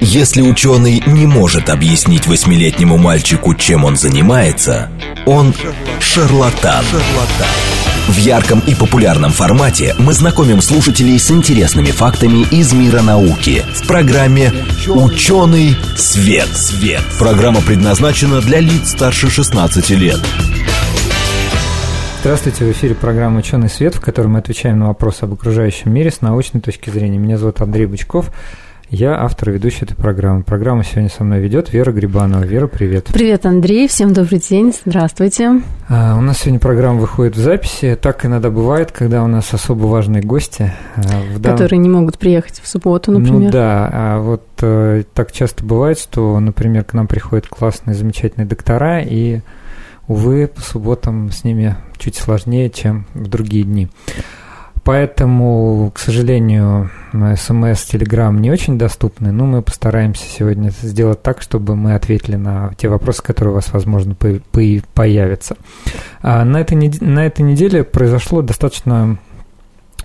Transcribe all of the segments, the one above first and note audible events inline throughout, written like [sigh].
Если ученый не может объяснить восьмилетнему мальчику, чем он занимается, он шарлатан. В ярком и популярном формате мы знакомим слушателей с интересными фактами из мира науки в программе «Ученый свет». свет. Программа предназначена для лиц старше 16 лет. Здравствуйте, в эфире программа «Ученый свет», в которой мы отвечаем на вопросы об окружающем мире с научной точки зрения. Меня зовут Андрей Бычков. Я автор и ведущий этой программы. Программу сегодня со мной ведет Вера Грибанова. Вера, привет. Привет, Андрей. Всем добрый день. Здравствуйте. А, у нас сегодня программа выходит в записи. Так иногда бывает, когда у нас особо важные гости. А, дан... Которые не могут приехать в субботу, например. Ну да, а вот э, так часто бывает, что, например, к нам приходят классные, замечательные доктора, и, увы, по субботам с ними чуть сложнее, чем в другие дни. Поэтому, к сожалению, смс, телеграм не очень доступны, но мы постараемся сегодня сделать так, чтобы мы ответили на те вопросы, которые у вас, возможно, появятся. А на, этой, на этой неделе произошло достаточно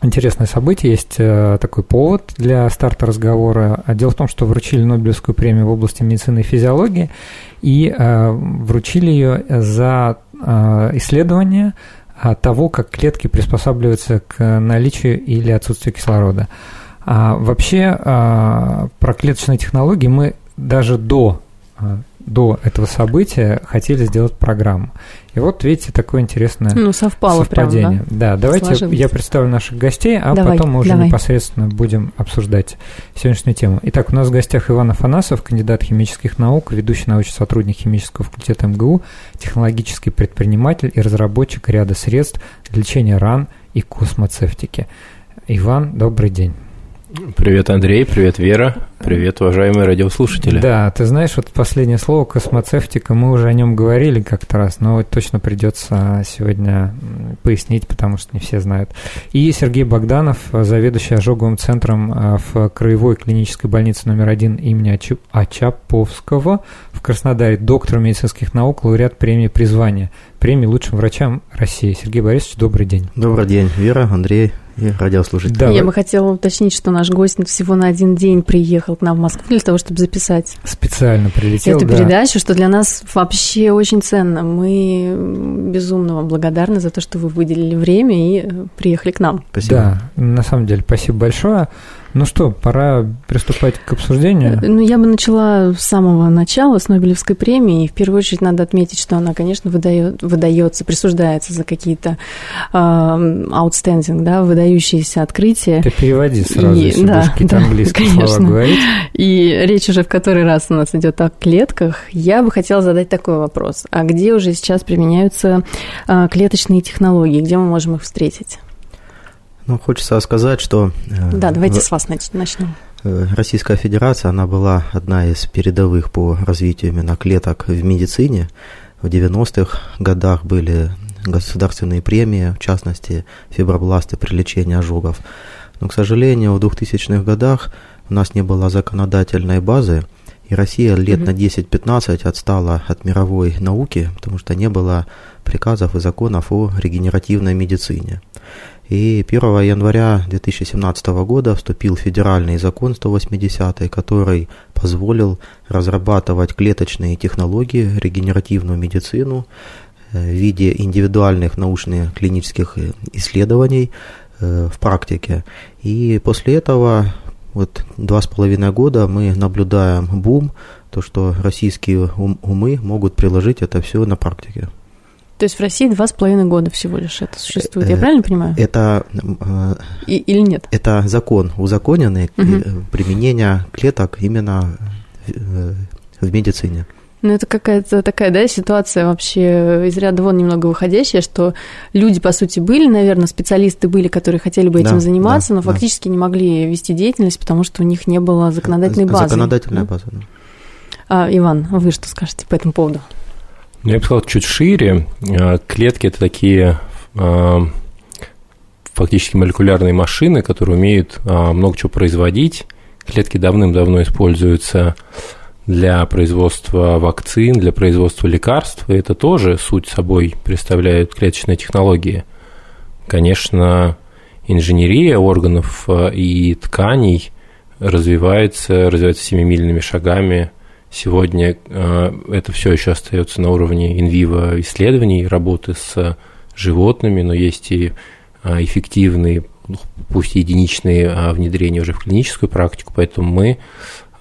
интересное событие, есть э, такой повод для старта разговора. Дело в том, что вручили Нобелевскую премию в области медицины и физиологии, и э, вручили ее за э, исследование того, как клетки приспосабливаются к наличию или отсутствию кислорода. А вообще а, про клеточные технологии мы даже до а, до этого события хотели сделать программу. И вот, видите, такое интересное ну, совпало совпадение. Прям, да? да, давайте Сложилось. я представлю наших гостей, а давай, потом мы уже давай. непосредственно будем обсуждать сегодняшнюю тему. Итак, у нас в гостях Иван Афанасов, кандидат химических наук, ведущий научный сотрудник химического факультета МГУ, технологический предприниматель и разработчик ряда средств для лечения ран и космоцевтики. Иван, добрый день. Привет, Андрей, привет, Вера, привет, уважаемые радиослушатели. Да, ты знаешь, вот последнее слово космоцевтика, мы уже о нем говорили как-то раз, но вот точно придется сегодня пояснить, потому что не все знают. И Сергей Богданов, заведующий ожоговым центром а, в Краевой клинической больнице номер один имени Ачаповского в Краснодаре, доктор медицинских наук, лауреат премии «Призвание», премии лучшим врачам России. Сергей Борисович, добрый день. Добрый день, Вера, Андрей, и радиослушатели. Да, Я вы... бы хотела уточнить, что наш гость всего на один день приехал к нам в Москву для того, чтобы записать специально прилетел эту да. передачу, что для нас вообще очень ценно. Мы безумно вам благодарны за то, что вы выделили время и э, приехали к нам. Спасибо. Да, на самом деле, спасибо большое. Ну что, пора приступать к обсуждению? Ну, я бы начала с самого начала, с Нобелевской премии. И в первую очередь надо отметить, что она, конечно, выдает, выдается, присуждается за какие-то э, outstanding, да, выдающиеся открытия. Ты переводи сразу, и, если да, будешь какие-то да, английские конечно. слова говорить. И речь уже в который раз у нас идет о клетках. Я бы хотела задать такой вопрос. А где уже сейчас применяются э, клеточные технологии? Где мы можем их встретить? Ну, хочется сказать, что... Э, да, давайте в... с вас начнем. Э, Российская Федерация, она была одна из передовых по развитию именно клеток в медицине. В 90-х годах были государственные премии, в частности, фибробласты при лечении ожогов. Но, к сожалению, в 2000-х годах у нас не было законодательной базы, и Россия лет mm-hmm. на 10-15 отстала от мировой науки, потому что не было приказов и законов о регенеративной медицине. И 1 января 2017 года вступил федеральный закон 180, который позволил разрабатывать клеточные технологии, регенеративную медицину э, в виде индивидуальных научных клинических э, исследований э, в практике. И после этого вот два с половиной года мы наблюдаем бум, то что российские умы могут приложить это все на практике. То есть в России два с половиной года всего лишь это существует, я э, правильно понимаю? Это э, И, или нет? Это закон узаконенный угу. применения клеток именно в медицине. Ну, это какая-то такая, да, ситуация вообще из ряда вон немного выходящая, что люди, по сути, были, наверное, специалисты были, которые хотели бы этим да, заниматься, да, но фактически да. не могли вести деятельность, потому что у них не было законодательной базы. Законодательная да? база, да. А, Иван, вы что скажете по этому поводу? Ну, я бы сказал, чуть шире. А, клетки – это такие а, фактически молекулярные машины, которые умеют а, много чего производить. Клетки давным-давно используются для производства вакцин, для производства лекарств, и это тоже суть собой представляют клеточные технологии. Конечно, инженерия органов и тканей развивается, развивается семимильными шагами. Сегодня э, это все еще остается на уровне инвиво исследований, работы с животными, но есть и э, эффективные, ну, пусть единичные а внедрения уже в клиническую практику, поэтому мы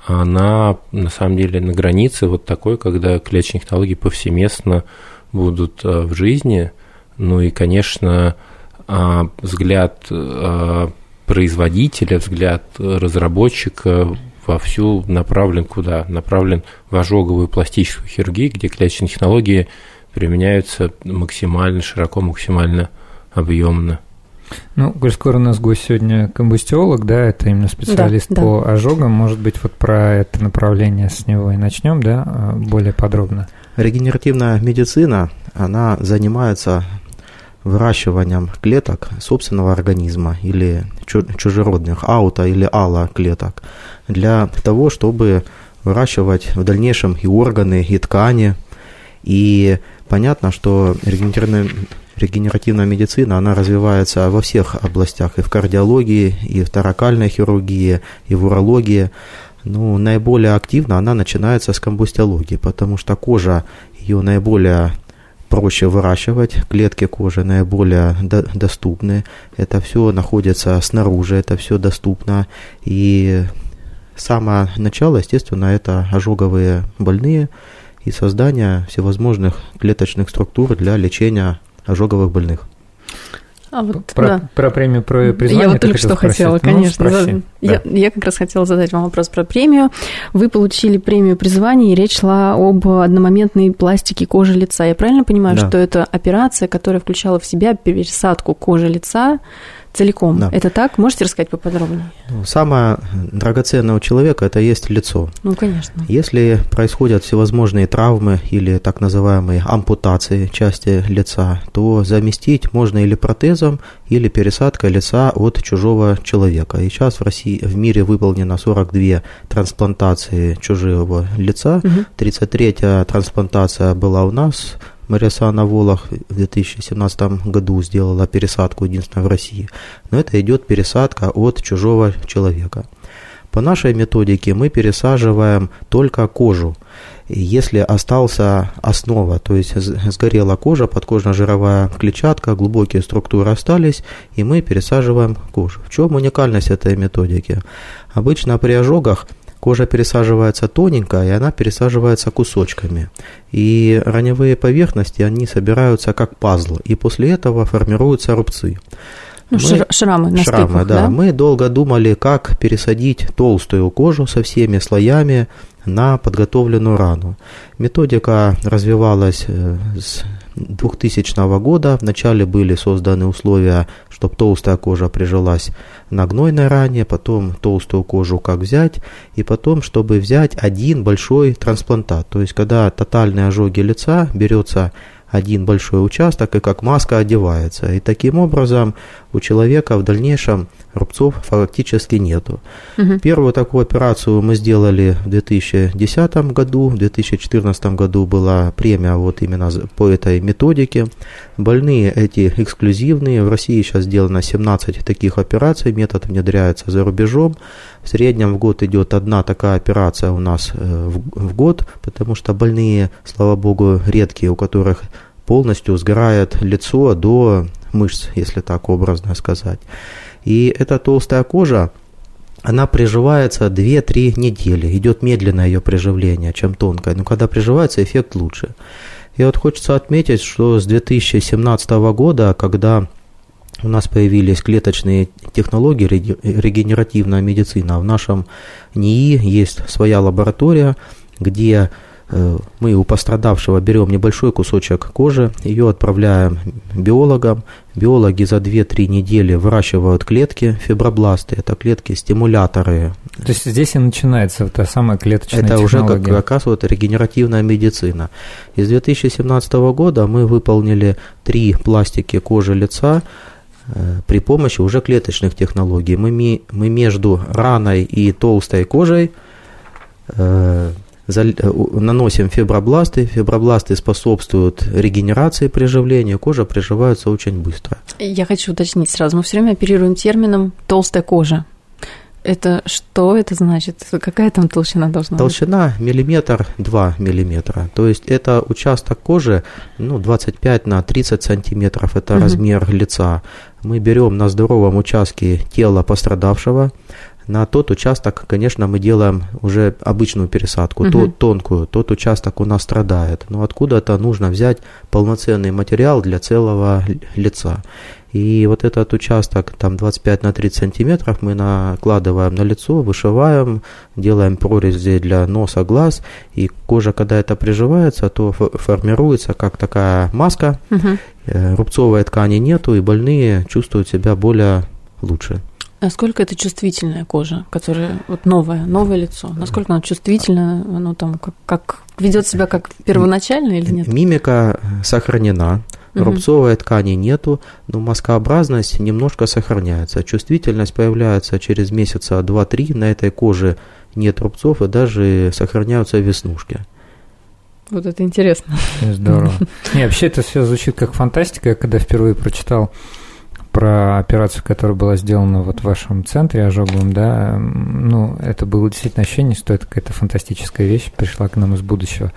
она на самом деле на границе вот такой, когда клеточные технологии повсеместно будут в жизни. Ну и, конечно, взгляд производителя, взгляд разработчика вовсю направлен куда? Направлен в ожоговую пластическую хирургию, где клеточные технологии применяются максимально широко, максимально объемно. Ну, коль скоро у нас гость сегодня комбустиолог, да, это именно специалист да, по да. ожогам, может быть, вот про это направление с него и начнем, да, более подробно. Регенеративная медицина, она занимается выращиванием клеток собственного организма или чужеродных ауто или ала клеток для того, чтобы выращивать в дальнейшем и органы, и ткани. И понятно, что регенеративная, регенеративная медицина, она развивается во всех областях, и в кардиологии, и в таракальной хирургии, и в урологии. Ну, наиболее активно она начинается с комбустиологии, потому что кожа ее наиболее проще выращивать, клетки кожи наиболее до, доступны, это все находится снаружи, это все доступно, и самое начало, естественно, это ожоговые больные и создание всевозможных клеточных структур для лечения ожоговых больных. А вот, про, да. про премию про призвание. Я вот только что спросить. хотела, ну, конечно. Спроси. Я, да. я как раз хотела задать вам вопрос про премию. Вы получили премию призвания, и речь шла об одномоментной пластике кожи лица. Я правильно понимаю, да. что это операция, которая включала в себя пересадку кожи лица целиком. Да. Это так? Можете рассказать поподробнее? Ну, самое драгоценное у человека – это есть лицо. Ну, конечно. Если происходят всевозможные травмы или так называемые ампутации части лица, то заместить можно или протезом, или пересадкой лица от чужого человека. И сейчас в России, в мире выполнено 42 трансплантации чужого лица. Угу. 33-я трансплантация была у нас – Мария Сана Волох в 2017 году сделала пересадку единственная в России. Но это идет пересадка от чужого человека. По нашей методике мы пересаживаем только кожу. Если остался основа, то есть сгорела кожа, подкожно-жировая клетчатка, глубокие структуры остались, и мы пересаживаем кожу. В чем уникальность этой методики? Обычно при ожогах Кожа пересаживается тоненько, и она пересаживается кусочками. И раневые поверхности, они собираются как пазл, и после этого формируются рубцы. Ну, мы, шрамы на Шрамы, стыках, да. да. Мы долго думали, как пересадить толстую кожу со всеми слоями на подготовленную рану. Методика развивалась э, с 2000 года. Вначале были созданы условия, чтобы толстая кожа прижилась на гнойной ране, потом толстую кожу как взять, и потом, чтобы взять один большой трансплантат. То есть, когда тотальные ожоги лица берется один большой участок и как маска одевается. И таким образом у человека в дальнейшем рубцов фактически нету. Угу. Первую такую операцию мы сделали в 2010 году, в 2014 году была премия вот именно по этой методике. Больные эти эксклюзивные, в России сейчас сделано 17 таких операций, метод внедряется за рубежом. В среднем в год идет одна такая операция у нас э, в, в год, потому что больные, слава богу, редкие, у которых полностью сгорает лицо до мышц, если так образно сказать. И эта толстая кожа, она приживается 2-3 недели. Идет медленное ее приживление, чем тонкая. Но когда приживается, эффект лучше. И вот хочется отметить, что с 2017 года, когда у нас появились клеточные технологии, регенеративная медицина, в нашем НИИ есть своя лаборатория, где мы у пострадавшего берем небольшой кусочек кожи, ее отправляем биологам. Биологи за 2-3 недели выращивают клетки, фибробласты, это клетки-стимуляторы. То есть здесь и начинается та самая клеточная Это технология. уже как, вот регенеративная медицина. Из 2017 года мы выполнили три пластики кожи лица, э, при помощи уже клеточных технологий. Мы, мы между раной и толстой кожей э, Э, наносим фибробласты, фибробласты способствуют регенерации приживления, кожа приживается очень быстро. Я хочу уточнить сразу, мы все время оперируем термином толстая кожа. Это что это значит? Какая там толщина должна толщина быть? Толщина миллиметр, 2 миллиметра. То есть это участок кожи, ну, 25 на 30 сантиметров, это угу. размер лица. Мы берем на здоровом участке тела пострадавшего, на тот участок, конечно, мы делаем уже обычную пересадку, угу. то, тонкую, тот участок у нас страдает. Но откуда-то нужно взять полноценный материал для целого лица. И вот этот участок, там 25 на 30 сантиметров, мы накладываем на лицо, вышиваем, делаем прорези для носа, глаз, и кожа, когда это приживается, то формируется как такая маска, угу. рубцовой ткани нету, и больные чувствуют себя более лучше. Насколько это чувствительная кожа, которая вот новое, новое лицо? Насколько она чувствительна, оно там как, как ведет себя как первоначально или нет? Мимика сохранена, угу. рубцовой ткани нету, но маскообразность немножко сохраняется. Чувствительность появляется через месяца 2-3, на этой коже нет рубцов и даже сохраняются веснушки. Вот это интересно. Здорово. [laughs] Не, вообще это все звучит как фантастика. Я когда впервые прочитал про операцию, которая была сделана вот в вашем центре ожоговом, да, ну, это было действительно ощущение, что это какая-то фантастическая вещь, пришла к нам из будущего.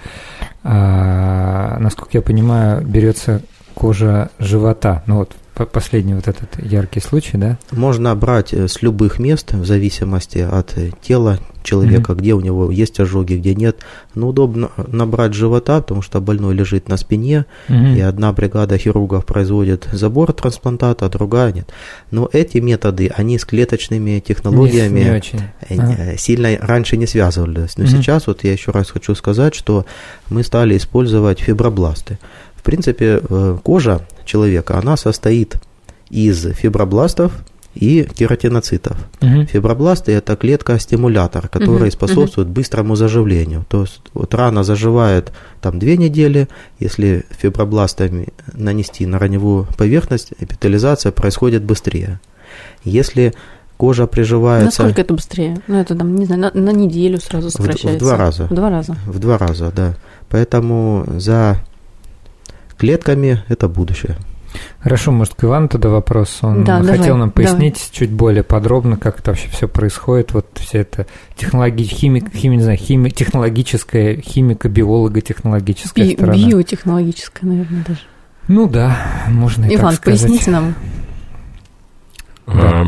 А, насколько я понимаю, берется кожа живота, ну вот последний вот этот яркий случай, да? Можно брать э, с любых мест, в зависимости от э, тела человека, mm-hmm. где у него есть ожоги, где нет. Но удобно набрать живота, потому что больной лежит на спине, mm-hmm. и одна бригада хирургов производит забор трансплантата, а другая нет. Но эти методы, они с клеточными технологиями не, не очень. Ага. сильно раньше не связывались. Но mm-hmm. сейчас вот я еще раз хочу сказать, что мы стали использовать фибробласты. В принципе, э, кожа человека, она состоит из фибробластов и кератиноцитов. Угу. Фибробласты – это клетка-стимулятор, который угу. способствует быстрому заживлению. То есть вот рана заживает там две недели, если фибробластами нанести на раневую поверхность, эпителизация происходит быстрее. Если кожа приживается... Насколько это быстрее? Ну, это там, не знаю, на, на неделю сразу сокращается. В, в два раза. В два раза. В два раза, да. Поэтому за клетками это будущее. Хорошо, может, к Ивану тогда вопрос. Он да, хотел давай, нам пояснить давай. чуть более подробно, как это вообще все происходит. Вот вся эта технология, химик, хими, не знаю, хими, технологическая, химико-биолого-технологическая Би- сторона. Биотехнологическая, наверное, даже. Ну да, можно и Иван, так сказать. поясните нам. Да.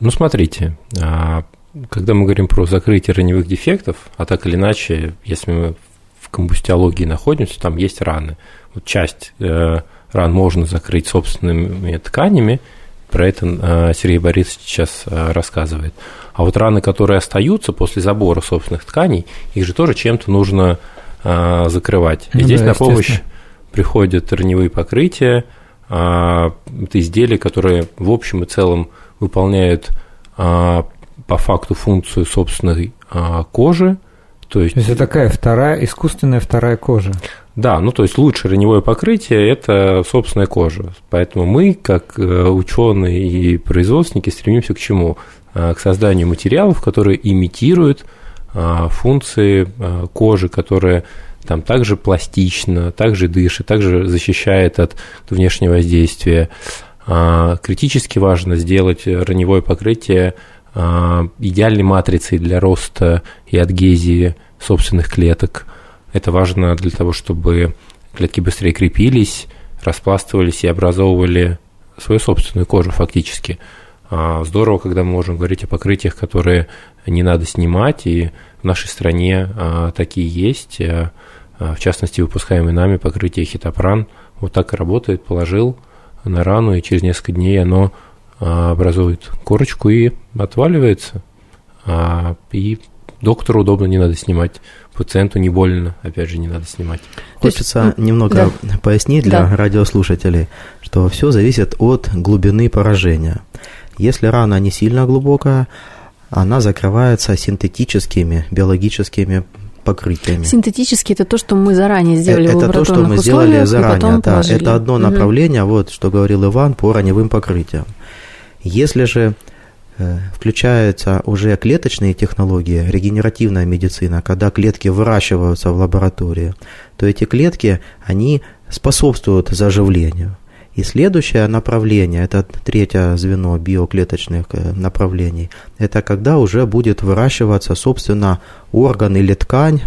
Ну, смотрите, а, когда мы говорим про закрытие раневых дефектов, а так или иначе, если мы комбустиологии находимся, там есть раны. Вот часть э, ран можно закрыть собственными тканями, про это э, Сергей Борисович сейчас э, рассказывает. А вот раны, которые остаются после забора собственных тканей, их же тоже чем-то нужно закрывать. И ну, здесь да, на помощь приходят раневые покрытия, это изделия, которые в общем и целом выполняют по факту функцию собственной кожи. То есть, то есть это такая вторая, искусственная вторая кожа. Да, ну то есть лучшее раневое покрытие – это собственная кожа. Поэтому мы, как э, ученые и производственники, стремимся к чему? Э, к созданию материалов, которые имитируют э, функции кожи, которая там также пластично, также дышит, также защищает от внешнего воздействия. Критически важно сделать раневое покрытие идеальной матрицей для роста и адгезии собственных клеток – это важно для того, чтобы клетки быстрее крепились, распластывались и образовывали свою собственную кожу фактически. А, здорово, когда мы можем говорить о покрытиях, которые не надо снимать, и в нашей стране а, такие есть. А, в частности, выпускаемые нами покрытие хитопран вот так и работает, положил на рану, и через несколько дней оно образует корочку и отваливается. И доктору удобно, не надо снимать пациенту не больно, опять же, не надо снимать. Хочется есть, немного да. пояснить для да. радиослушателей, что все зависит от глубины поражения. Если рана не сильно глубокая, она закрывается синтетическими биологическими покрытиями. Синтетически это то, что мы заранее сделали это в Это то, что мы сделали заранее, да. Это одно направление, угу. вот что говорил Иван, по раневым покрытиям. Если же Э, включаются уже клеточные технологии, регенеративная медицина, когда клетки выращиваются в лаборатории, то эти клетки, они способствуют заживлению. И следующее направление, это третье звено биоклеточных э, направлений, это когда уже будет выращиваться, собственно, орган или ткань,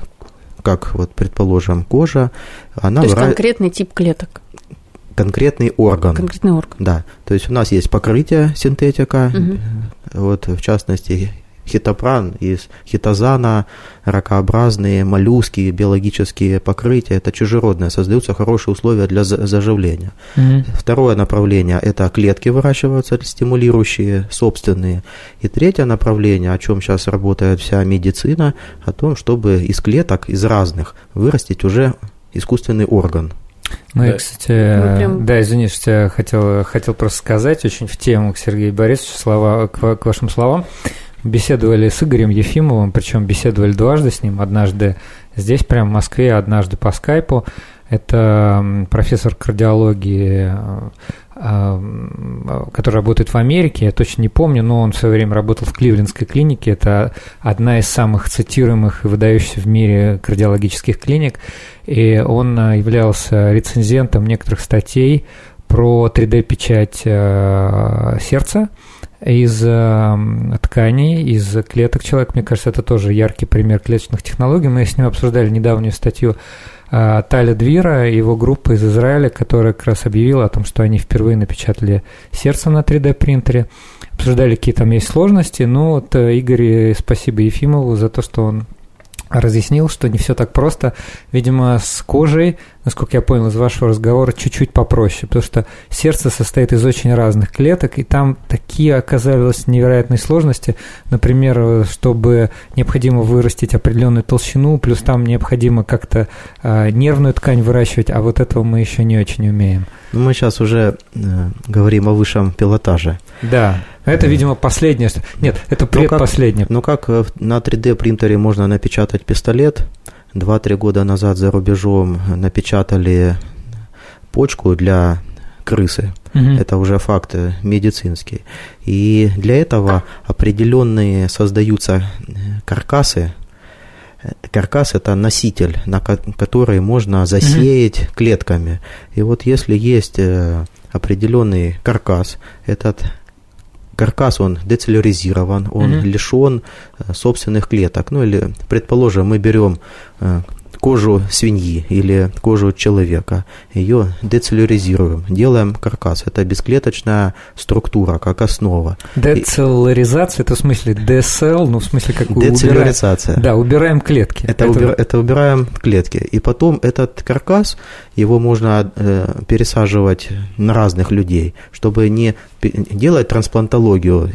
как вот, предположим, кожа. Она То есть выра... конкретный тип клеток конкретный орган. Конкретный орган. Да. То есть у нас есть покрытие синтетика, угу. вот в частности хитопран из хитозана, ракообразные, моллюски, биологические покрытия, это чужеродное, создаются хорошие условия для заживления. Mm-hmm. Второе направление – это клетки выращиваются, стимулирующие, собственные. И третье направление, о чем сейчас работает вся медицина, о том, чтобы из клеток, из разных, вырастить уже искусственный орган. Ну да. и, кстати, прям... да, извини, что я хотел, хотел просто сказать очень в тему к Сергею Борисовичу, слова, к, к вашим словам беседовали с Игорем Ефимовым, причем беседовали дважды с ним, однажды здесь, прямо в Москве, однажды по скайпу. Это профессор кардиологии, э, э, который работает в Америке, я точно не помню, но он в свое время работал в Кливлендской клинике. Это одна из самых цитируемых и выдающихся в мире кардиологических клиник. И он э, являлся рецензентом некоторых статей про 3D-печать сердца из тканей, из клеток человека. Мне кажется, это тоже яркий пример клеточных технологий. Мы с ним обсуждали недавнюю статью Таля Двира и его группы из Израиля, которая как раз объявила о том, что они впервые напечатали сердце на 3D-принтере. Обсуждали, какие там есть сложности. Ну, вот э, Игорь, спасибо Ефимову за то, что он разъяснил, что не все так просто. Видимо, с кожей, насколько я понял из вашего разговора, чуть-чуть попроще, потому что сердце состоит из очень разных клеток, и там такие оказались невероятные сложности. Например, чтобы необходимо вырастить определенную толщину, плюс там необходимо как-то э, нервную ткань выращивать, а вот этого мы еще не очень умеем. Ну, мы сейчас уже э, говорим о высшем пилотаже. Да. Это, видимо, последнее. Нет, это предпоследнее. Ну как, ну как на 3D принтере можно напечатать пистолет? Два-три года назад за рубежом напечатали почку для крысы. Угу. Это уже факт медицинский. И для этого определенные создаются каркасы. Каркас это носитель, на который можно засеять угу. клетками. И вот если есть э, определенный каркас, этот каркас, он децеллюризирован, он угу. лишен э, собственных клеток. Ну или, предположим, мы берем э, кожу свиньи или кожу человека, ее децеллюризируем, делаем каркас. Это бесклеточная структура, как основа. Децелляризация, это в смысле десел, ну в смысле как Децелляризация. Убираем, да, убираем клетки. Это, это... Убир, это убираем клетки. И потом этот каркас, его можно э, пересаживать на разных людей, чтобы не делать трансплантологию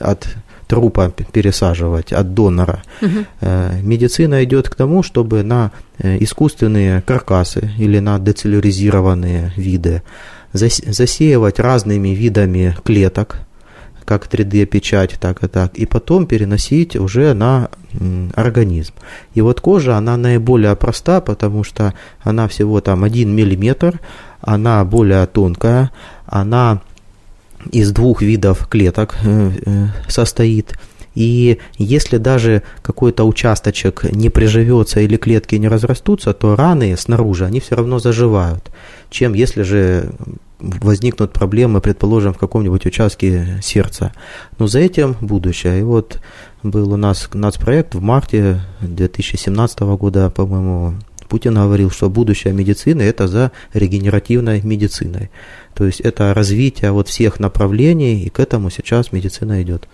от трупа пересаживать от донора. Угу. Медицина идет к тому, чтобы на э, искусственные каркасы или на децеллюризированные виды засеивать разными видами клеток, как 3D-печать, так и так, и потом переносить уже на организм. И вот кожа, она наиболее проста, потому что она всего там 1 миллиметр, она более тонкая, она из двух видов клеток э, э, состоит. И если даже какой-то участочек не приживется или клетки не разрастутся, то раны снаружи, они все равно заживают. Чем если же возникнут проблемы, предположим, в каком-нибудь участке сердца. Но за этим будущее. И вот был у нас нацпроект в марте 2017 года, по-моему, Путин говорил, что будущее медицины – это за регенеративной медициной. То есть это развитие вот всех направлений, и к этому сейчас медицина идет.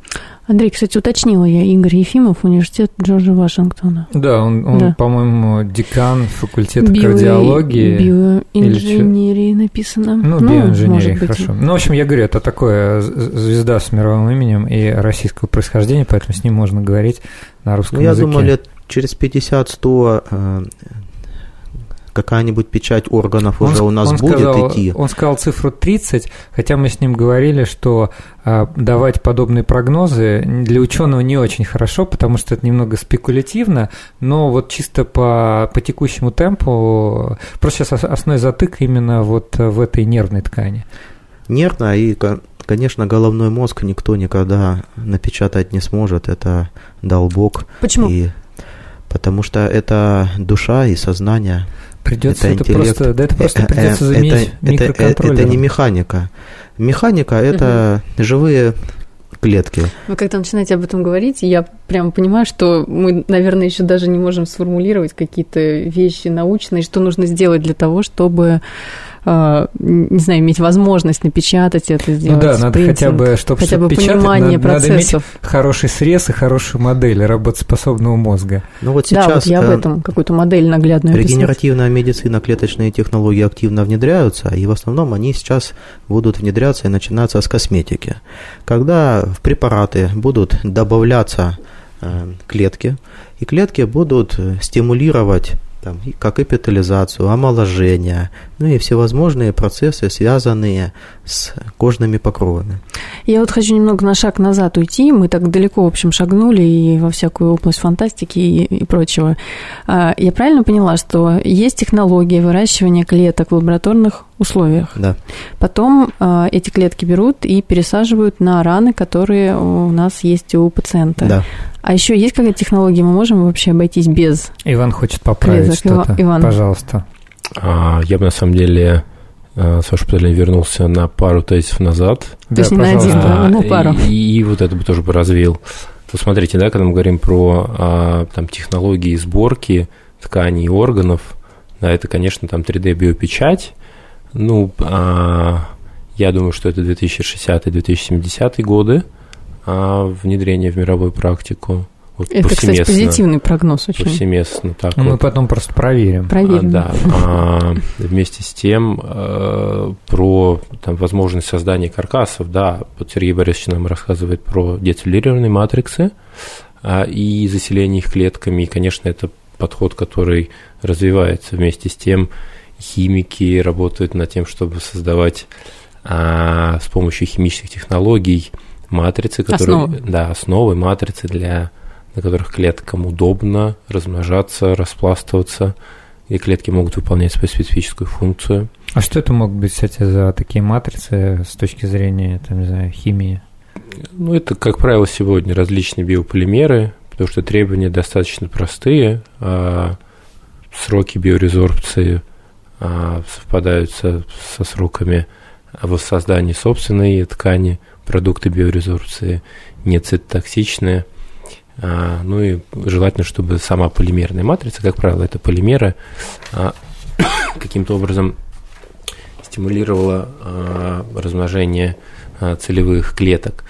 Андрей, кстати, уточнила я, Игорь Ефимов, университет Джорджа Вашингтона. Да, он, он да. по-моему, декан факультета Био... кардиологии. Биоинженерии или... написано. Ну, ну биоинженерии, хорошо. Ну, в общем, я говорю, это такое звезда с мировым именем и российского происхождения, поэтому с ним можно говорить на русском ну, я языке. Я думаю, лет через 50-100 какая-нибудь печать органов он, уже у нас будет сказал, идти. Он сказал цифру 30, хотя мы с ним говорили, что а, давать подобные прогнозы для ученого не очень хорошо, потому что это немного спекулятивно, но вот чисто по, по текущему темпу, просто сейчас основной затык именно вот в этой нервной ткани. Нервная и Конечно, головной мозг никто никогда напечатать не сможет, это дал Бог. Почему? И потому что это душа и сознание. Придется это, это просто, да, это просто придется заменить это. Это, это не механика. Механика – это угу. живые клетки. Вы когда начинаете об этом говорить, я прямо понимаю, что мы, наверное, еще даже не можем сформулировать какие-то вещи научные, что нужно сделать для того, чтобы не знаю, иметь возможность напечатать это, сделать. Ну да, надо принтинг, хотя бы, чтобы хотя бы понимание надо, процессов. Надо иметь хороший срез и хорошую модель работоспособного мозга. Ну вот сейчас да, вот я об э, этом какую-то модель наглядную Регенеративная описать. медицина, клеточные технологии активно внедряются, и в основном они сейчас будут внедряться и начинаться с косметики. Когда в препараты будут добавляться э, клетки, и клетки будут э, стимулировать там, как капитализацию, омоложение, ну и всевозможные процессы, связанные с кожными покровами. Я вот хочу немного на шаг назад уйти. Мы так далеко, в общем, шагнули и во всякую область фантастики и, и прочего. А, я правильно поняла, что есть технология выращивания клеток в лабораторных условиях? Да. Потом а, эти клетки берут и пересаживают на раны, которые у нас есть у пациента. Да. А еще есть какая-то технология, мы можем вообще обойтись без? Иван хочет поправить что-то. Иван. Пожалуйста. А, я бы на самом деле а, с вашего позволения вернулся на пару тезисов назад. То да, есть не на один, да, на пару. И, и вот это бы тоже бы развил. Вот смотрите, да, когда мы говорим про а, там, технологии сборки тканей и органов, да, это, конечно, там 3D-биопечать. Ну, а, я думаю, что это 2060-2070 годы а внедрение в мировую практику. Вот Это, кстати, позитивный прогноз очень. Повсеместно так ну, вот. Мы потом просто проверим. Проверим. А, да. А, вместе с тем а, про там, возможность создания каркасов, да, вот Сергей Борисович нам рассказывает про децеллированные матриксы а, и заселение их клетками. И, конечно, это подход, который развивается вместе с тем. Химики работают над тем, чтобы создавать а, с помощью химических технологий – матрицы, которые, основы. да, основы матрицы для на которых клеткам удобно размножаться, распластываться, и клетки могут выполнять свою специфическую функцию. А что это могут быть, кстати, за такие матрицы с точки зрения, там, не знаю, химии? Ну, это, как правило, сегодня различные биополимеры, потому что требования достаточно простые, а сроки биорезорбции а, совпадают со, со сроками воссоздания собственной ткани, продукты биорезорбции не цитотоксичные. А, ну и желательно, чтобы сама полимерная матрица, как правило, это полимеры, а, [coughs] каким-то образом стимулировала а, размножение целевых клеток.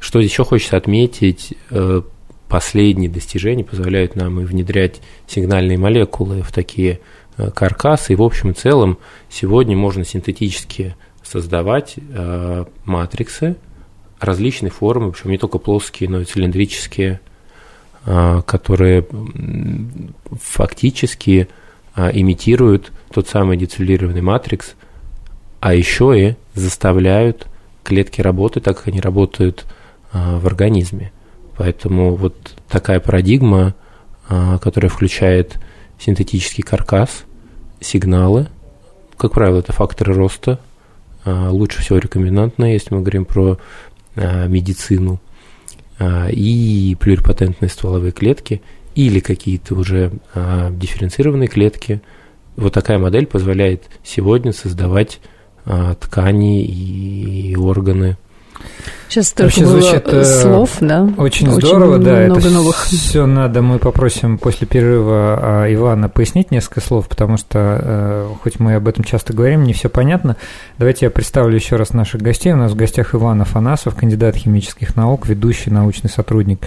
Что еще хочется отметить, э, последние достижения позволяют нам и внедрять сигнальные молекулы в такие э, каркасы. И в общем и целом сегодня можно синтетически создавать э, матриксы различные формы, причем не только плоские, но и цилиндрические, а, которые фактически а, имитируют тот самый децеллированный матрикс, а еще и заставляют клетки работать так, как они работают а, в организме. Поэтому вот такая парадигма, которая включает синтетический каркас, сигналы, как правило, это факторы роста, лучше всего рекомендантные, если мы говорим про медицину, э, и плюрипатентные стволовые клетки, или какие-то уже э, дифференцированные клетки. Вот такая модель позволяет сегодня создавать ткани и органы Сейчас только было звучит, э, слов, да? Очень, очень здорово, да. Много это новых. Все надо. Мы попросим после перерыва а, Ивана пояснить несколько слов, потому что, э, хоть мы об этом часто говорим, не все понятно. Давайте я представлю еще раз наших гостей. У нас в гостях Иван Афанасов, кандидат химических наук, ведущий научный сотрудник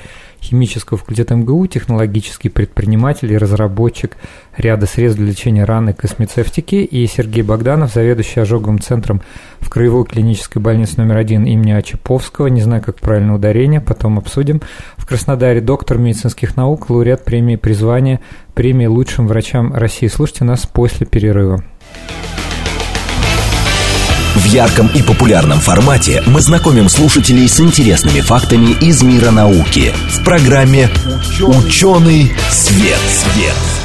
химического факультета МГУ, технологический предприниматель и разработчик ряда средств для лечения ран и космецевтики, и Сергей Богданов, заведующий ожоговым центром в Краевой клинической больнице номер один имени Ачаповского, не знаю, как правильно ударение, потом обсудим. В Краснодаре доктор медицинских наук, лауреат премии призвания, премии лучшим врачам России. Слушайте нас после перерыва. В ярком и популярном формате мы знакомим слушателей с интересными фактами из мира науки в программе «Ученый свет». свет.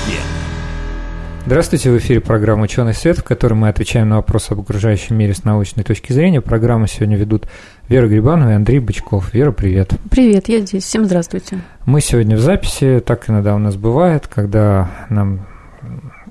Здравствуйте, в эфире программа «Ученый свет», в которой мы отвечаем на вопросы об окружающем мире с научной точки зрения. Программу сегодня ведут Вера Грибанова и Андрей Бычков. Вера, привет. Привет, я здесь. Всем здравствуйте. Мы сегодня в записи, так иногда у нас бывает, когда нам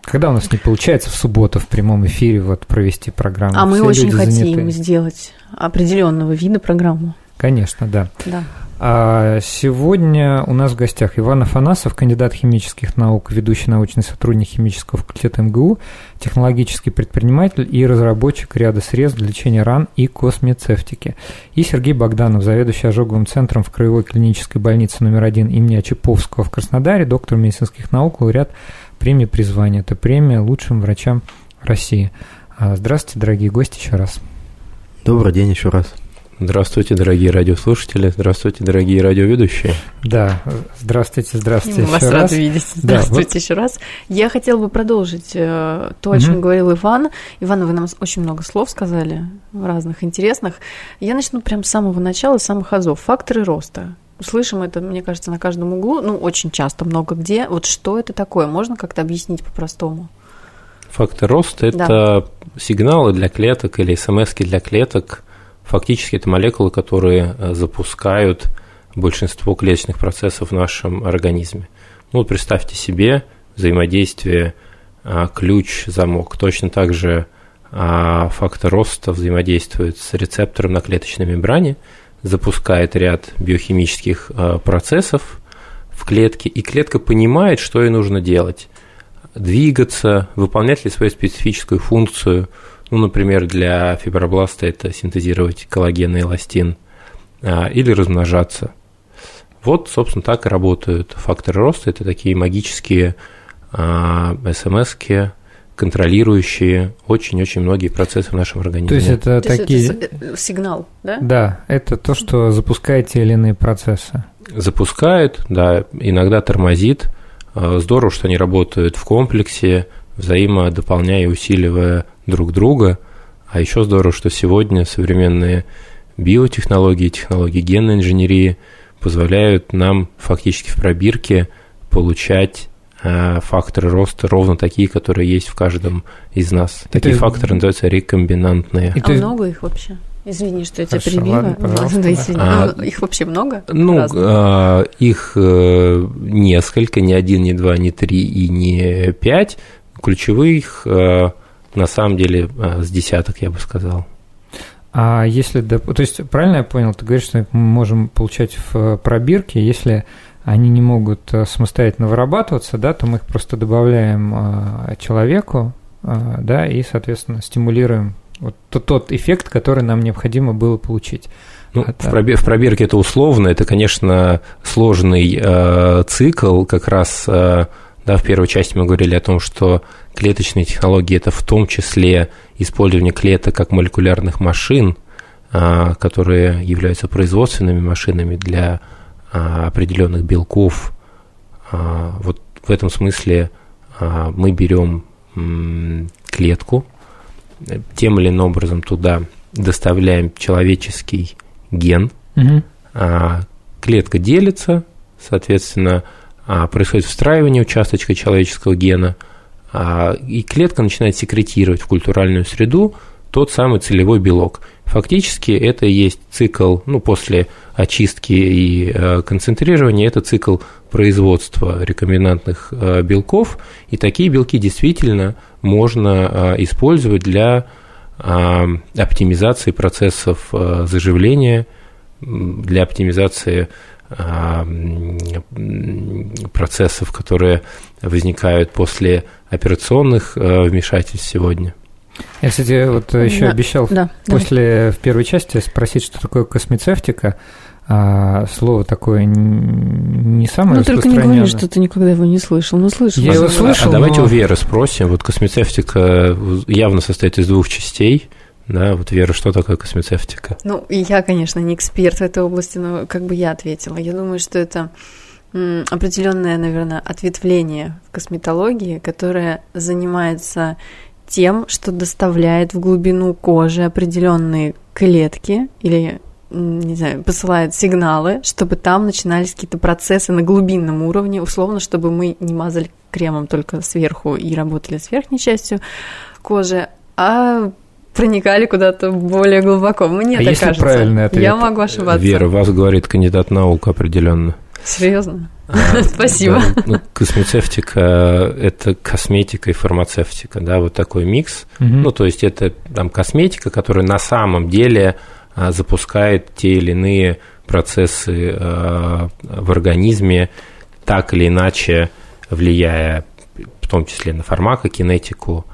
когда у нас не получается в субботу в прямом эфире вот провести программу. А мы очень хотим заняты. сделать определенного вида программу. Конечно, да. Да. А сегодня у нас в гостях Иван Афанасов, кандидат химических наук, ведущий научный сотрудник химического факультета МГУ, технологический предприниматель и разработчик ряда средств для лечения ран и космецевтики. И Сергей Богданов, заведующий ожоговым центром в Краевой клинической больнице номер один имени Очаповского в Краснодаре, доктор медицинских наук, лауреат премии призвания. Это премия лучшим врачам России. А, здравствуйте, дорогие гости, еще раз. Добрый день еще раз. Здравствуйте, дорогие радиослушатели, здравствуйте, дорогие радиоведущие. Да, здравствуйте, здравствуйте Мы вас раз. рады видеть. Здравствуйте да, еще раз. Я хотела бы продолжить э, то, о чем угу. говорил Иван. Иван, вы нам очень много слов сказали, разных интересных. Я начну прямо с самого начала, с самых азов. Факторы роста. Слышим это, мне кажется, на каждом углу, ну, очень часто, много где. Вот что это такое? Можно как-то объяснить по-простому? Фактор роста – это да. сигналы для клеток или смс для клеток – Фактически это молекулы, которые э, запускают большинство клеточных процессов в нашем организме. Ну представьте себе взаимодействие а, ключ-замок. Точно так же а, фактор роста взаимодействует с рецептором на клеточной мембране, запускает ряд биохимических а, процессов в клетке, и клетка понимает, что ей нужно делать. Двигаться, выполнять ли свою специфическую функцию – ну, например, для фибробласта это синтезировать коллаген и эластин а, или размножаться. Вот, собственно, так и работают факторы роста. Это такие магические а, смс-ки, контролирующие очень-очень многие процессы в нашем организме. То есть это то такие... Есть это сигнал, да? Да, это то, что запускает те или иные процессы. Запускает, да, иногда тормозит. А, здорово, что они работают в комплексе, взаимодополняя и усиливая друг друга. А еще здорово, что сегодня современные биотехнологии, технологии генной инженерии позволяют нам фактически в пробирке получать э, факторы роста ровно такие, которые есть в каждом из нас. И такие есть... факторы называются рекомбинантные. И а много их вообще? Извини, что я тебя перебила. Ладно, да, извини. А, ну, их вообще много? Ну, а, их э, несколько, не один, не два, не три и не пять. Ключевых э, на самом деле э, с десяток, я бы сказал. А если, то есть, правильно я понял, ты говоришь, что мы можем получать в э, пробирке, если они не могут самостоятельно вырабатываться, да, то мы их просто добавляем человеку, да, и, соответственно, стимулируем вот тот, тот эффект, который нам необходимо было получить. Ну, это... в, пробир, в пробирке это условно, это, конечно, сложный э, цикл, как раз э, да, в первой части мы говорили о том, что клеточные технологии – это в том числе использование клеток как молекулярных машин, а, которые являются производственными машинами для а, определенных белков. А, вот в этом смысле мы берем клетку, тем или иным образом туда доставляем человеческий ген, угу. клетка делится, соответственно, происходит встраивание участочка человеческого гена, и клетка начинает секретировать в культуральную среду тот самый целевой белок. Фактически это и есть цикл, ну, после очистки и э, концентрирования, это цикл производства рекомбинантных э, белков, и такие белки действительно можно э, использовать для оптимизации процессов заживления, для оптимизации процессов, которые возникают после операционных э, вмешательств сегодня. Я, кстати, вот еще да, обещал да, после давай. в первой части спросить, что такое космецевтика. А, слово такое не самое Ну, только не говори, что ты никогда его не слышал. Ну, слышал. Я его слышал, а, а давайте у Веры спросим. Вот космецевтика явно состоит из двух частей. Да, вот Вера, что такое космецевтика? Ну, я, конечно, не эксперт в этой области, но как бы я ответила. Я думаю, что это определенное, наверное, ответвление в косметологии, которое занимается тем, что доставляет в глубину кожи определенные клетки или не знаю, посылает сигналы, чтобы там начинались какие-то процессы на глубинном уровне, условно, чтобы мы не мазали кремом только сверху и работали с верхней частью кожи, а проникали куда-то более глубоко. Мне а так кажется. правильный ответ? Я могу ошибаться. Вера, вас говорит кандидат наук определенно. Серьезно? А, [laughs] Спасибо. Ну, космецевтика – это косметика и фармацевтика, да, вот такой микс. Ну, то есть это там косметика, которая на самом деле а, запускает те или иные процессы а, в организме, так или иначе влияя в том числе на фармакокинетику,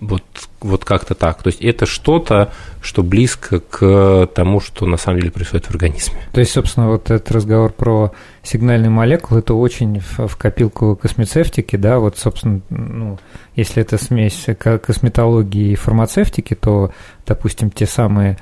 вот, вот как-то так. То есть это что-то, что близко к тому, что на самом деле происходит в организме. То есть, собственно, вот этот разговор про сигнальные молекулы, это очень в, копилку космецевтики, да, вот, собственно, ну, если это смесь косметологии и фармацевтики, то, допустим, те самые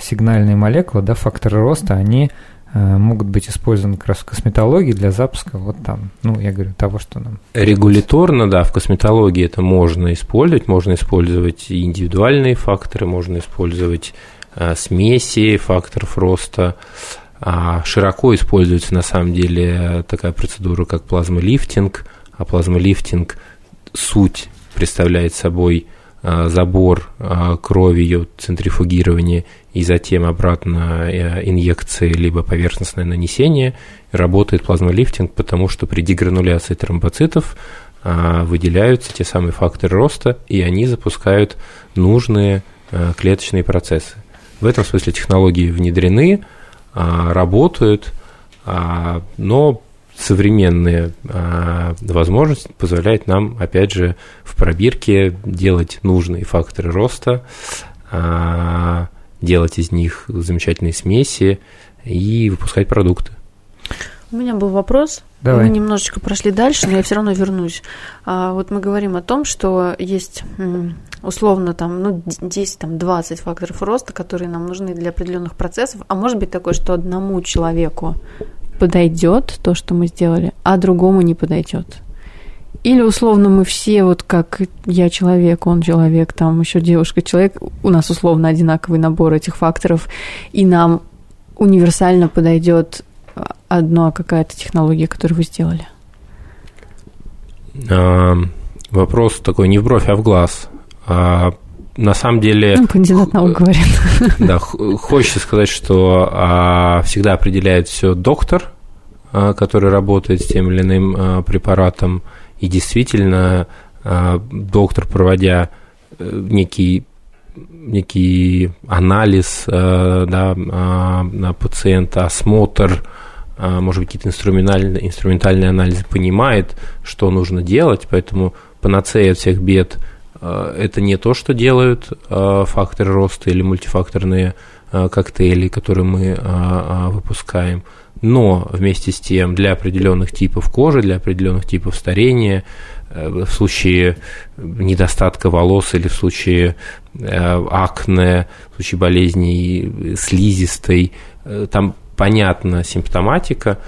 сигнальные молекулы, да, факторы роста, они Э, могут быть использованы как раз в косметологии для запуска вот там, ну, я говорю, того, что нам... Регуляторно, да, в косметологии это можно использовать, можно использовать индивидуальные факторы, можно использовать а, смеси факторов роста, а широко используется на самом деле такая процедура, как плазмолифтинг, а плазмолифтинг суть представляет собой забор крови, ее центрифугирование и затем обратно э, инъекции либо поверхностное нанесение. Работает плазмолифтинг, потому что при дегрануляции тромбоцитов а, выделяются те самые факторы роста, и они запускают нужные э, клеточные процессы. В этом смысле технологии внедрены, работают, но современные возможности позволяют нам, опять же, в пробирке делать нужные факторы роста, делать из них замечательные смеси и выпускать продукты. У меня был вопрос. Давай. Мы немножечко прошли дальше, но я все равно вернусь. А, вот мы говорим о том, что есть условно там, ну, 10, там, 20 факторов роста, которые нам нужны для определенных процессов. А может быть такое, что одному человеку подойдет то, что мы сделали, а другому не подойдет. Или условно мы все, вот как я человек, он человек, там еще девушка человек, у нас условно одинаковый набор этих факторов, и нам универсально подойдет одна какая-то технология, которую вы сделали? А, вопрос такой не в бровь, а в глаз. А, на самом деле... Ну, кандидат наук говорит. [laughs] Да, хочется сказать, что а, всегда определяет все доктор, а, который работает с тем или иным а, препаратом, и действительно, а, доктор, проводя э, некий некий анализ э, да, а, пациента, осмотр, а, может быть, какие-то инструментальные, инструментальные анализы, понимает, что нужно делать, поэтому панацея от всех бед это не то, что делают факторы роста или мультифакторные коктейли, которые мы выпускаем но вместе с тем для определенных типов кожи, для определенных типов старения, э, в случае недостатка волос или в случае э, акне, в случае болезней слизистой, э, там понятна симптоматика,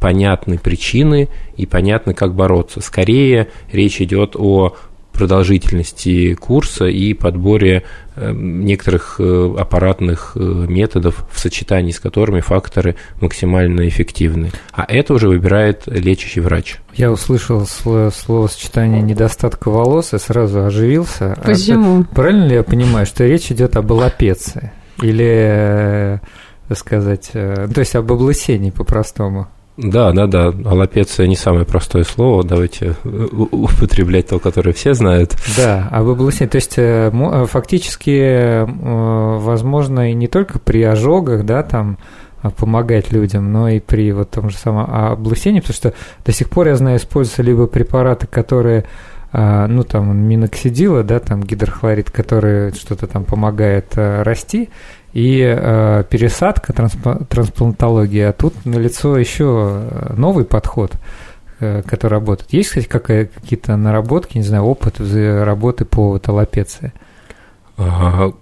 понятны причины и понятно, как бороться. Скорее речь идет о продолжительности курса и подборе э, некоторых э, аппаратных э, методов, в сочетании с которыми факторы максимально эффективны. А это уже выбирает лечащий врач. Я услышал словосочетание недостатка волос и сразу оживился. А Почему? А, правильно ли я понимаю, что речь идет об аллопеции? Или, так сказать, то есть об облысении по-простому? Да, да, да. Аллопеция не самое простое слово. Давайте э, употреблять то, которое все знают. Да, об облысении. То есть э, э, фактически возможно и не только при ожогах, да, там помогать людям, но и при вот том же самом облысении, потому что до сих пор, я знаю, используются либо препараты, которые ну, там, миноксидила, да, там, гидрохлорид, который что-то там помогает расти, и э, пересадка, трансп- трансплантология, а тут налицо еще новый подход, э, который работает. Есть, кстати, какие-то наработки, не знаю, опыт работы по вот, аллопеции?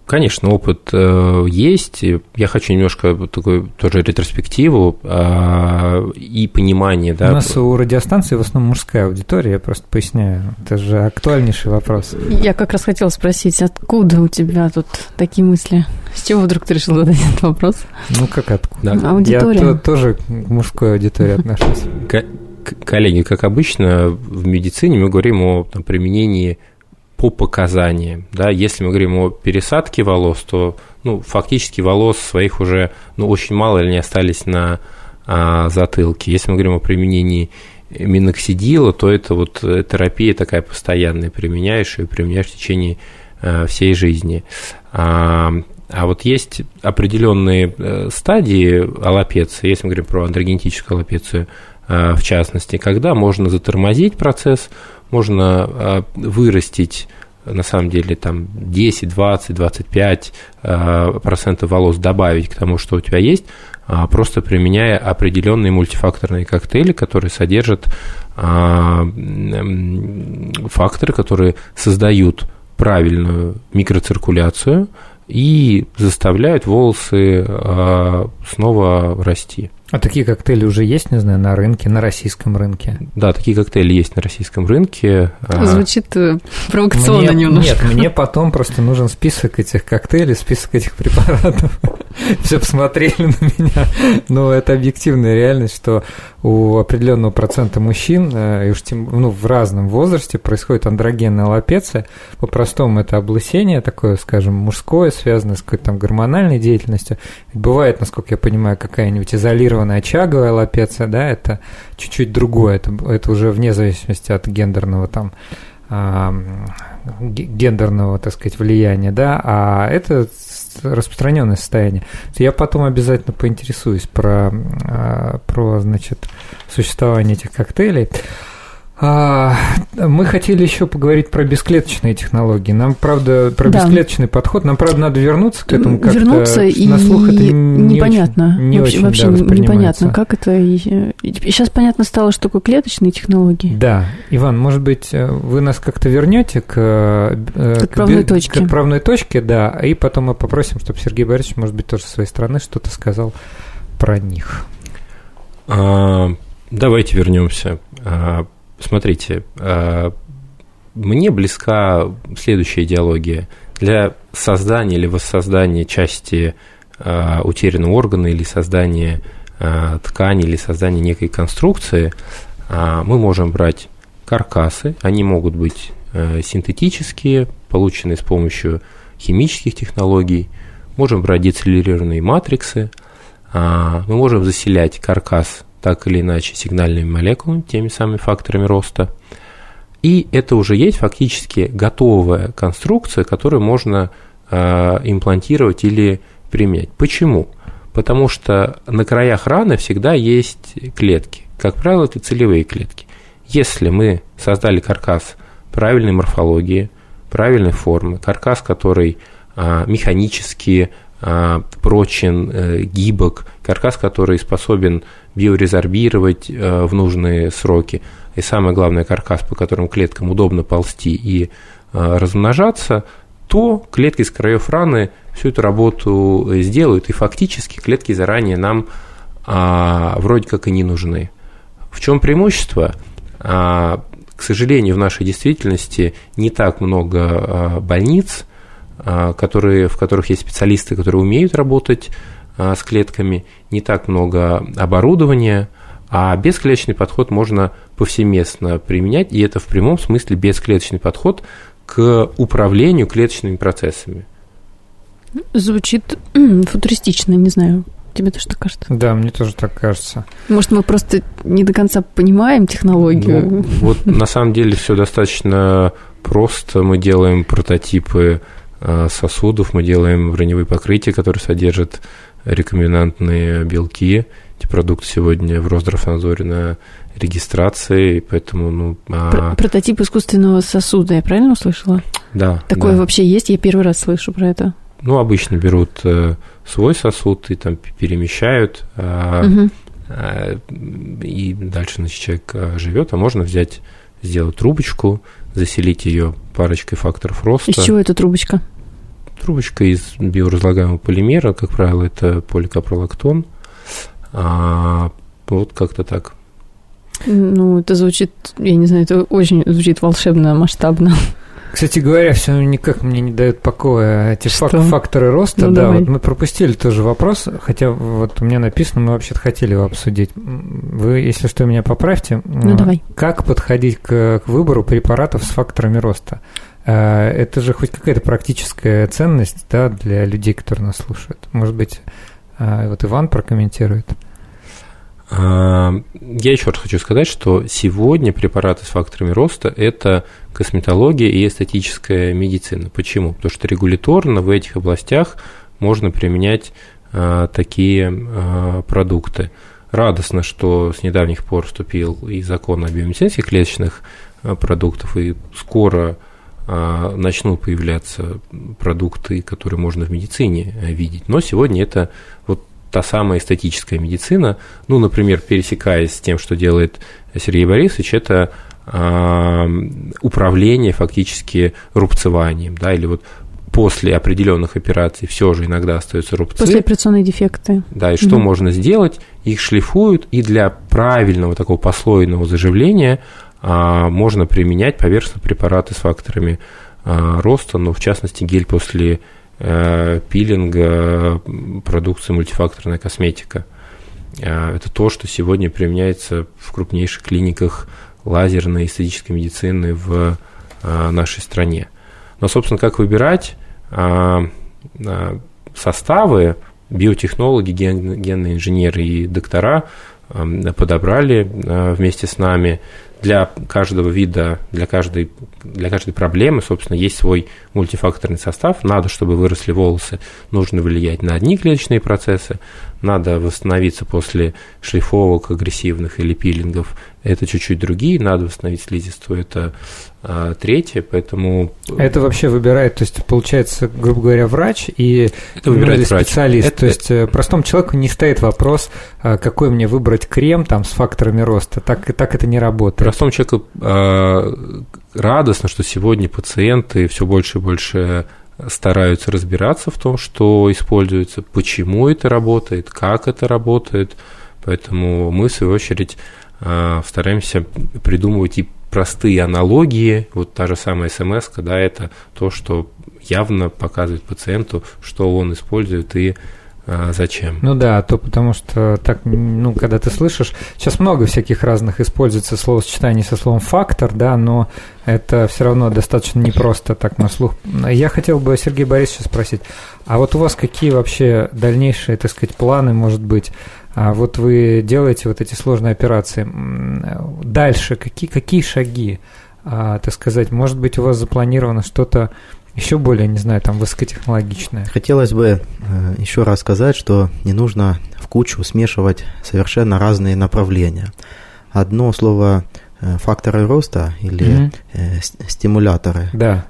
Конечно, опыт э, есть. Я хочу немножко такой тоже ретроспективу э, и понимание. Да. У нас у радиостанции в основном мужская аудитория, я просто поясняю. Это же актуальнейший вопрос. Я как раз хотела спросить, откуда у тебя тут такие мысли? С чего вдруг ты решил задать этот вопрос? Ну, как откуда? Да. Аудитория. Я то, тоже к мужской аудитории отношусь. коллеги, как обычно, в медицине мы говорим о там, применении по показаниям. Да? Если мы говорим о пересадке волос, то ну, фактически волос своих уже ну, очень мало или не остались на а, затылке. Если мы говорим о применении миноксидила, то это вот э, терапия такая постоянная, применяешь и применяешь в течение а, всей жизни. А, а вот есть определенные э, стадии аллопеции, если мы говорим про андрогенетическую аллопецию в частности, когда можно затормозить процесс, можно а, вырастить на самом деле там 10, 20, 25 процентов волос добавить к тому, что у тебя есть, а, просто применяя определенные мультифакторные коктейли, которые содержат а, факторы, которые создают правильную микроциркуляцию и заставляют волосы а, снова расти. А такие коктейли уже есть, не знаю, на рынке, на российском рынке? Да, такие коктейли есть на российском рынке. А, Звучит э, провокационно мне, немножко. Нет, мне потом просто нужен список этих коктейлей, список этих препаратов. [laughs] Все посмотрели на меня. Но это объективная реальность, что у определенного процента мужчин, э, и уж тем, ну, в разном возрасте происходит андрогенная аллопеция. По-простому это облысение такое, скажем, мужское, связанное с какой-то там гормональной деятельностью. Бывает, насколько я понимаю, какая-нибудь изолированная изолированная очаговая аллопеция, да, это чуть-чуть другое, это, это уже вне зависимости от гендерного там гендерного, так сказать, влияния, да, а это распространенное состояние. Я потом обязательно поинтересуюсь про, а, про значит, существование этих коктейлей. А, мы хотели еще поговорить про бесклеточные технологии. Нам, правда, про да. бесклеточный подход, нам, правда, надо вернуться к этому как-то. Вернуться и на слух это не непонятно. Очень, не вообще очень, вообще да, непонятно, как это. Сейчас понятно стало, что такое клеточные технологии. Да, Иван, может быть, э, вы нас как-то вернете к, э, к отправной к, точке. К отправной точке, да, и потом мы попросим, чтобы Сергей Борисович, может быть, тоже со своей стороны что-то сказал про них. А, давайте вернемся. Смотрите, э, мне близка следующая идеология. Для создания или воссоздания части э, утерянного органа или создания э, ткани или создания некой конструкции мы можем брать каркасы, они могут быть синтетические, полученные с помощью химических технологий, можем брать децеллерированные матриксы, мы можем заселять каркас так или иначе сигнальными молекулами, теми самыми факторами роста. И это уже есть фактически готовая конструкция, которую можно э, имплантировать или применять. Почему? Потому что на краях раны всегда есть клетки. Как правило, это целевые клетки. Если мы создали каркас правильной морфологии, правильной формы, каркас, который э, механически прочен, э, гибок, каркас, который способен биорезорбировать э, в нужные сроки. И самое главное, каркас, по которому клеткам удобно ползти и э, размножаться, то клетки с краев раны всю эту работу сделают, и фактически клетки заранее нам а, вроде как и не нужны. В чем преимущество? А, к сожалению, в нашей действительности не так много а, больниц, которые, в которых есть специалисты, которые умеют работать а, с клетками, не так много оборудования, а бесклеточный подход можно повсеместно применять, и это в прямом смысле бесклеточный подход к управлению клеточными процессами. Звучит футуристично, не знаю. Тебе тоже так кажется? Да, мне тоже так кажется. Может, мы просто не до конца понимаем технологию? Ну, вот на самом деле все достаточно просто. Мы делаем прототипы а, сосудов, мы делаем броневые покрытия, которые содержат рекомендантные белки. Эти продукты сегодня в Росздравнадзоре на регистрации, поэтому, ну... А... Прототип искусственного сосуда, я правильно услышала? Да. Такое да. вообще есть? Я первый раз слышу про это. Ну, обычно берут э, свой сосуд и там перемещают, угу. и дальше, значит, человек а, живет, а можно взять, сделать трубочку, заселить ее парочкой факторов роста. Из чего эта трубочка? Трубочка из биоразлагаемого полимера, как правило, это поликапролактон. А, вот как-то так. Ну, это звучит, я не знаю, это очень звучит волшебно, масштабно. Кстати говоря, все никак мне не дают покоя эти фак- факторы роста. Ну, да, давай. вот мы пропустили тоже вопрос, хотя вот у меня написано, мы вообще-то хотели его обсудить. Вы, если что, меня поправьте. Ну, давай. Как подходить к, к выбору препаратов с факторами роста? Э, это же хоть какая-то практическая ценность да, для людей, которые нас слушают. Может быть, э, вот Иван прокомментирует. А, я еще раз хочу сказать, что сегодня препараты с факторами роста – это косметология и эстетическая медицина. Почему? Потому что регуляторно в этих областях можно применять а, такие а, продукты. Радостно, что с недавних пор вступил и закон о биомедицинских клеточных продуктов, и скоро начнут появляться продукты, которые можно в медицине видеть. Но сегодня это вот та самая эстетическая медицина, ну, например, пересекаясь с тем, что делает Сергей Борисович, это э, управление фактически рубцеванием, да, или вот после определенных операций все же иногда остаются рубцы. После операционные дефекты. Да, и что угу. можно сделать? Их шлифуют, и для правильного такого послойного заживления а, можно применять поверхностные препараты с факторами а, роста, но в частности гель после пилинга продукции мультифакторная косметика. Э, это то, что сегодня применяется в крупнейших клиниках лазерной эстетической медицины в э, нашей стране. Но, собственно, как выбирать составы, биотехнологи, генные инженеры и доктора подобрали вместе с нами для каждого вида, для каждой, для каждой проблемы, собственно, есть свой мультифакторный состав. Надо, чтобы выросли волосы, нужно влиять на одни клеточные процессы, надо восстановиться после шлифовок агрессивных или пилингов, это чуть-чуть другие, надо восстановить слизистую, это а, третье, поэтому... Это вообще выбирает, то есть получается, грубо говоря, врач и это выбирает врач. специалист, это... то есть э, простому человеку не стоит вопрос, а, какой мне выбрать крем там с факторами роста, так, так это не работает. Простому человеку э, радостно, что сегодня пациенты все больше и больше стараются разбираться в том, что используется, почему это работает, как это работает. Поэтому мы, в свою очередь, а, стараемся придумывать и простые аналогии. Вот та же самая смс, когда это то, что явно показывает пациенту, что он использует и а зачем? Ну да, то потому что так, ну, когда ты слышишь, сейчас много всяких разных используется словосочетаний со словом фактор, да, но это все равно достаточно непросто так на слух. Я хотел бы Сергея Борисовича спросить, а вот у вас какие вообще дальнейшие, так сказать, планы, может быть, а вот вы делаете вот эти сложные операции, дальше какие, какие шаги, а, так сказать, может быть, у вас запланировано что-то еще более, не знаю, там высокотехнологичное. Хотелось бы э, еще раз сказать, что не нужно в кучу смешивать совершенно разные направления. Одно слово э, факторы роста или mm-hmm. стимуляторы. Да.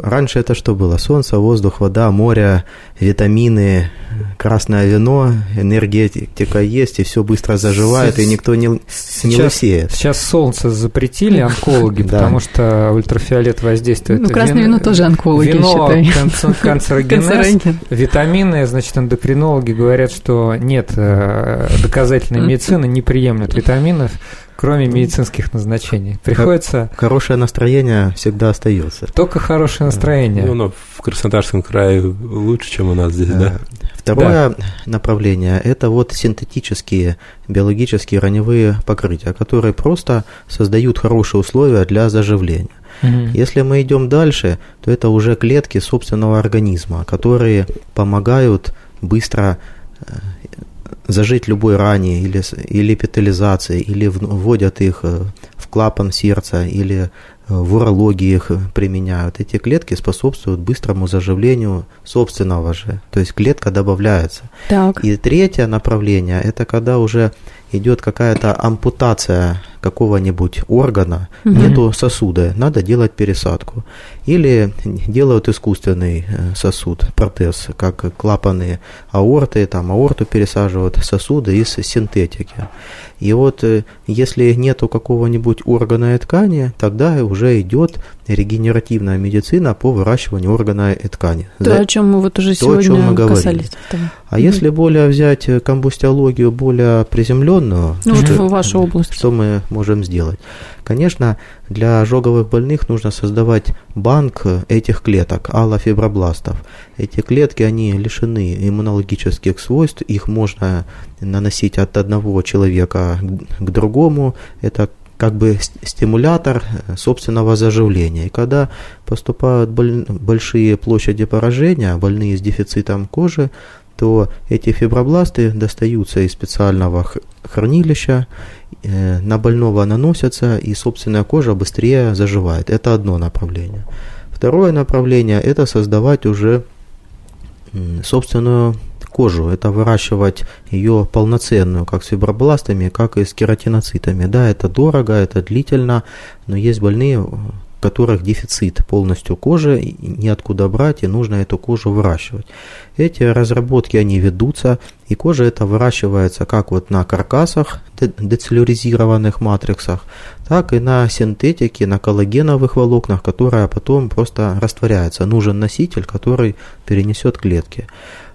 Раньше это что было? Солнце, воздух, вода, море, витамины, красное вино, энергетика есть, и все быстро заживает, сейчас, и никто не, сейчас, не лысеет. Сейчас солнце запретили онкологи, [laughs] потому что ультрафиолет воздействует. Ну, красное вино тоже онкологи, Вино [laughs] канцерогенез, витамины, значит, эндокринологи говорят, что нет, э, доказательной медицины не приемлет витаминов, кроме медицинских назначений. Приходится... Хорошее настроение всегда остается. Только хорошее настроение. Ну, но в Краснодарском крае лучше, чем у нас здесь, да? Второе да. направление – это вот синтетические биологические раневые покрытия, которые просто создают хорошие условия для заживления. Угу. Если мы идем дальше, то это уже клетки собственного организма, которые помогают быстро э, зажить любой ране или, или эпителизации, или вводят их э, в клапан сердца, или э, в урологии их применяют. Эти клетки способствуют быстрому заживлению собственного же, то есть клетка добавляется. Так. И третье направление – это когда уже идет какая-то ампутация какого-нибудь органа, угу. нету сосуда, надо делать пересадку. Или делают искусственный э, сосуд, протез, как клапаны аорты, там аорту пересаживают, сосуды из синтетики. И вот э, если нету какого-нибудь органа и ткани, тогда уже идет регенеративная медицина по выращиванию органа и ткани. То, За... о чем мы вот уже то, сегодня о чем мы говорили. А mm если более взять комбустиологию более приземленную, ну, что, вот вашу область. что мы можем сделать. Конечно, для ожоговых больных нужно создавать банк этих клеток, аллофибробластов. Эти клетки, они лишены иммунологических свойств, их можно наносить от одного человека к другому. Это как бы стимулятор собственного заживления. И когда поступают большие площади поражения, больные с дефицитом кожи, то эти фибробласты достаются из специального хранилища, э, на больного наносятся, и собственная кожа быстрее заживает. Это одно направление. Второе направление – это создавать уже собственную кожу, это выращивать ее полноценную, как с фибробластами, как и с кератиноцитами. Да, это дорого, это длительно, но есть больные, которых дефицит полностью кожи, неоткуда брать, и нужно эту кожу выращивать. Эти разработки, они ведутся, и кожа это выращивается как вот на каркасах, децеллюризированных матриксах, так и на синтетике, на коллагеновых волокнах, которые потом просто растворяются. Нужен носитель, который перенесет клетки.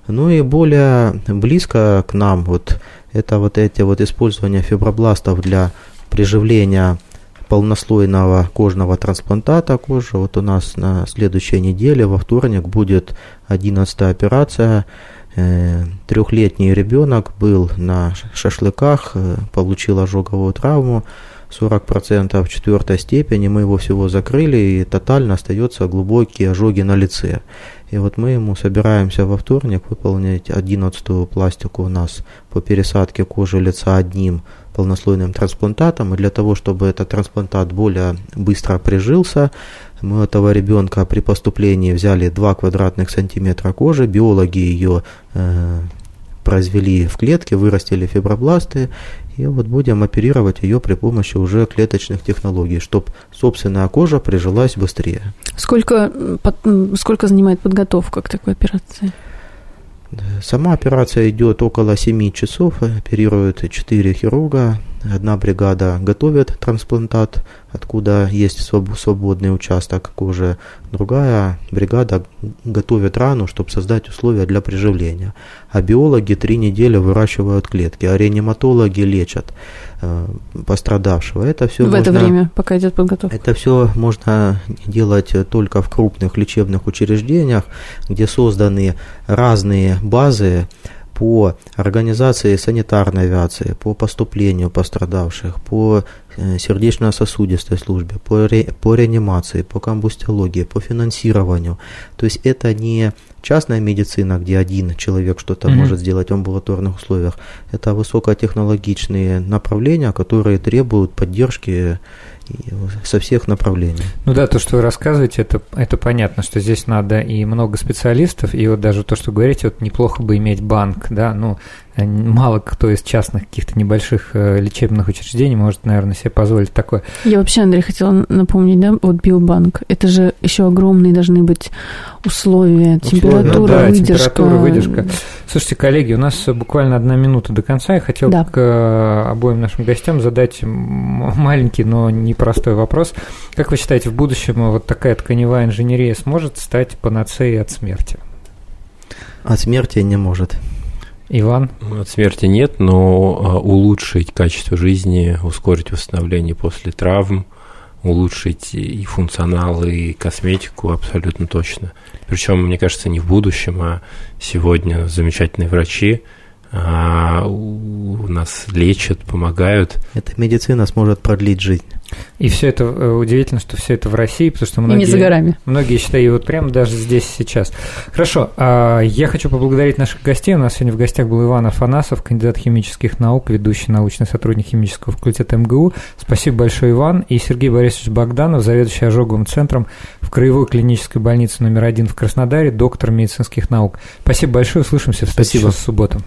Ну и более близко к нам вот это вот эти вот использование фибробластов для приживления полнослойного кожного трансплантата кожи. Вот у нас на следующей неделе, во вторник, будет 11 операция. Э, трехлетний ребенок был на шашлыках, э, получил ожоговую травму. 40% в четвертой степени, мы его всего закрыли, и тотально остается глубокие ожоги на лице. И вот мы ему собираемся во вторник выполнить 11 пластику у нас по пересадке кожи лица одним полнослойным трансплантатом. И для того, чтобы этот трансплантат более быстро прижился, мы этого ребенка при поступлении взяли 2 квадратных сантиметра кожи, биологи ее э, произвели в клетке, вырастили фибробласты, и вот будем оперировать ее при помощи уже клеточных технологий, чтобы собственная кожа прижилась быстрее. Сколько, сколько занимает подготовка к такой операции? Сама операция идет около 7 часов, оперируют 4 хирурга, одна бригада готовит трансплантат, откуда есть свободный участок кожи, другая бригада готовит рану, чтобы создать условия для приживления. А биологи три недели выращивают клетки, а реаниматологи лечат э, пострадавшего. Это все в можно, это время, пока идет подготовка. Это все можно делать только в крупных лечебных учреждениях, где созданы разные базы по организации санитарной авиации, по поступлению пострадавших, по сердечно-сосудистой службе, по, ре, по реанимации, по комбустиологии, по финансированию. То есть это не частная медицина, где один человек что-то mm-hmm. может сделать в амбулаторных условиях. Это высокотехнологичные направления, которые требуют поддержки со всех направлений. Ну да, то, что вы рассказываете, это, это понятно, что здесь надо и много специалистов, и вот даже то, что говорите, вот неплохо бы иметь банк, да, ну, Э, мало кто из частных каких-то небольших э, лечебных учреждений может, наверное, себе позволить такое. Я вообще, Андрей, хотела напомнить, да, вот биобанк, это же еще огромные должны быть условия, температура, ну, да, выдержка. температура, выдержка. Слушайте, коллеги, у нас буквально одна минута до конца. Я хотел да. к э, обоим нашим гостям задать маленький, но непростой вопрос. Как вы считаете, в будущем вот такая тканевая инженерия сможет стать панацеей от смерти? От смерти не может. Иван? От смерти нет, но а, улучшить качество жизни, ускорить восстановление после травм, улучшить и функционал, и косметику абсолютно точно. Причем, мне кажется, не в будущем, а сегодня замечательные врачи а, у нас лечат, помогают. Эта медицина сможет продлить жизнь. И все это э, удивительно, что все это в России, потому что многие, и не за горами. многие считают вот прямо даже здесь сейчас. Хорошо, а, я хочу поблагодарить наших гостей. У нас сегодня в гостях был Иван Афанасов, кандидат химических наук, ведущий научный сотрудник химического факультета МГУ. Спасибо большое, Иван. И Сергей Борисович Богданов, заведующий ожоговым центром в Краевой клинической больнице номер один в Краснодаре, доктор медицинских наук. Спасибо большое, услышимся в следующую субботу.